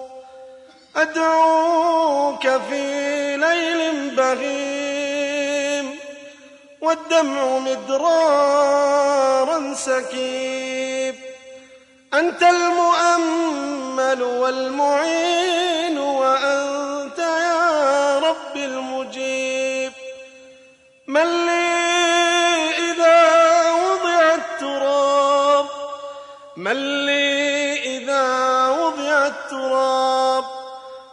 أدعوك في ليل بهيم والدمع مدرارا سكيب. أنت المؤمل والمعين وأنت يا رب المجيب. من لي إذا وضع التراب من لي إذا وضع التراب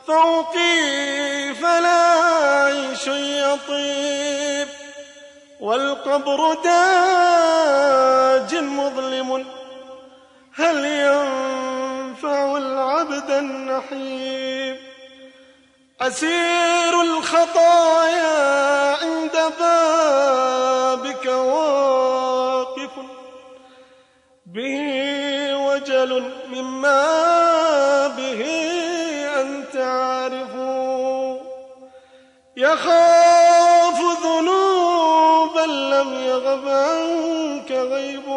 فوقي فلا عيش يطيب. والقبر داج مظلم هل ينفع العبد النحيب أسير الخطايا عند بابك واقف به وجل مما به أنت عارف. يخاف ذنوبا لم يغب عنك غيبها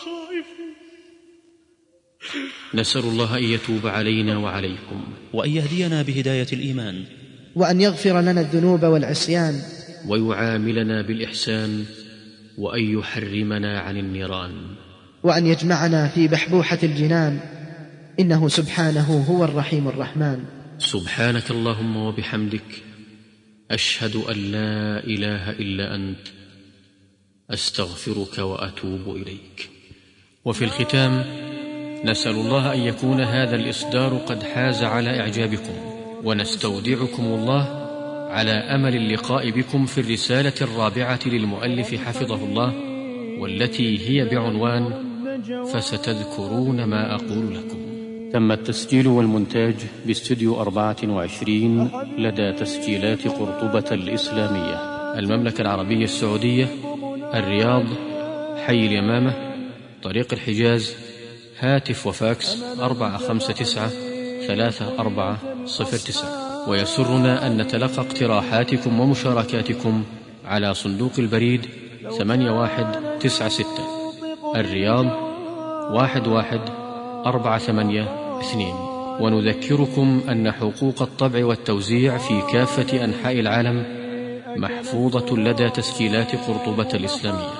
وخائف نسأل الله أن يتوب علينا وعليكم وأن يهدينا بهداية الإيمان وأن يغفر لنا الذنوب والعصيان ويعاملنا بالإحسان وأن يحرمنا عن النيران وأن يجمعنا في بحبوحة الجنان. إنه سبحانه هو الرحيم الرحمن. سبحانك اللهم وبحمدك أشهد أن لا إله إلا أنت أستغفرك وأتوب إليك. وفي الختام نسأل الله أن يكون هذا الإصدار قد حاز على إعجابكم ونستودعكم الله على أمل اللقاء بكم في الرسالة الرابعة للمؤلف حفظه الله والتي هي بعنوان فستذكرون ما أقول لكم. تم التسجيل والمونتاج باستديو 24 لدى تسجيلات قرطبة الإسلامية. المملكة العربية السعودية الرياض حي اليمامة طريق الحجاز هاتف وفاكس أربعة خمسة تسعة ثلاثة أربعة صفر تسعة. ويسرنا أن نتلقى اقتراحاتكم ومشاركاتكم على صندوق البريد ثمانية واحد تسعة ستة. الرياض واحد واحد أربعة ثمانية اثنين. ونذكركم أن حقوق الطبع والتوزيع في كافة أنحاء العالم محفوظة لدى تسجيلات قرطبة الإسلامية.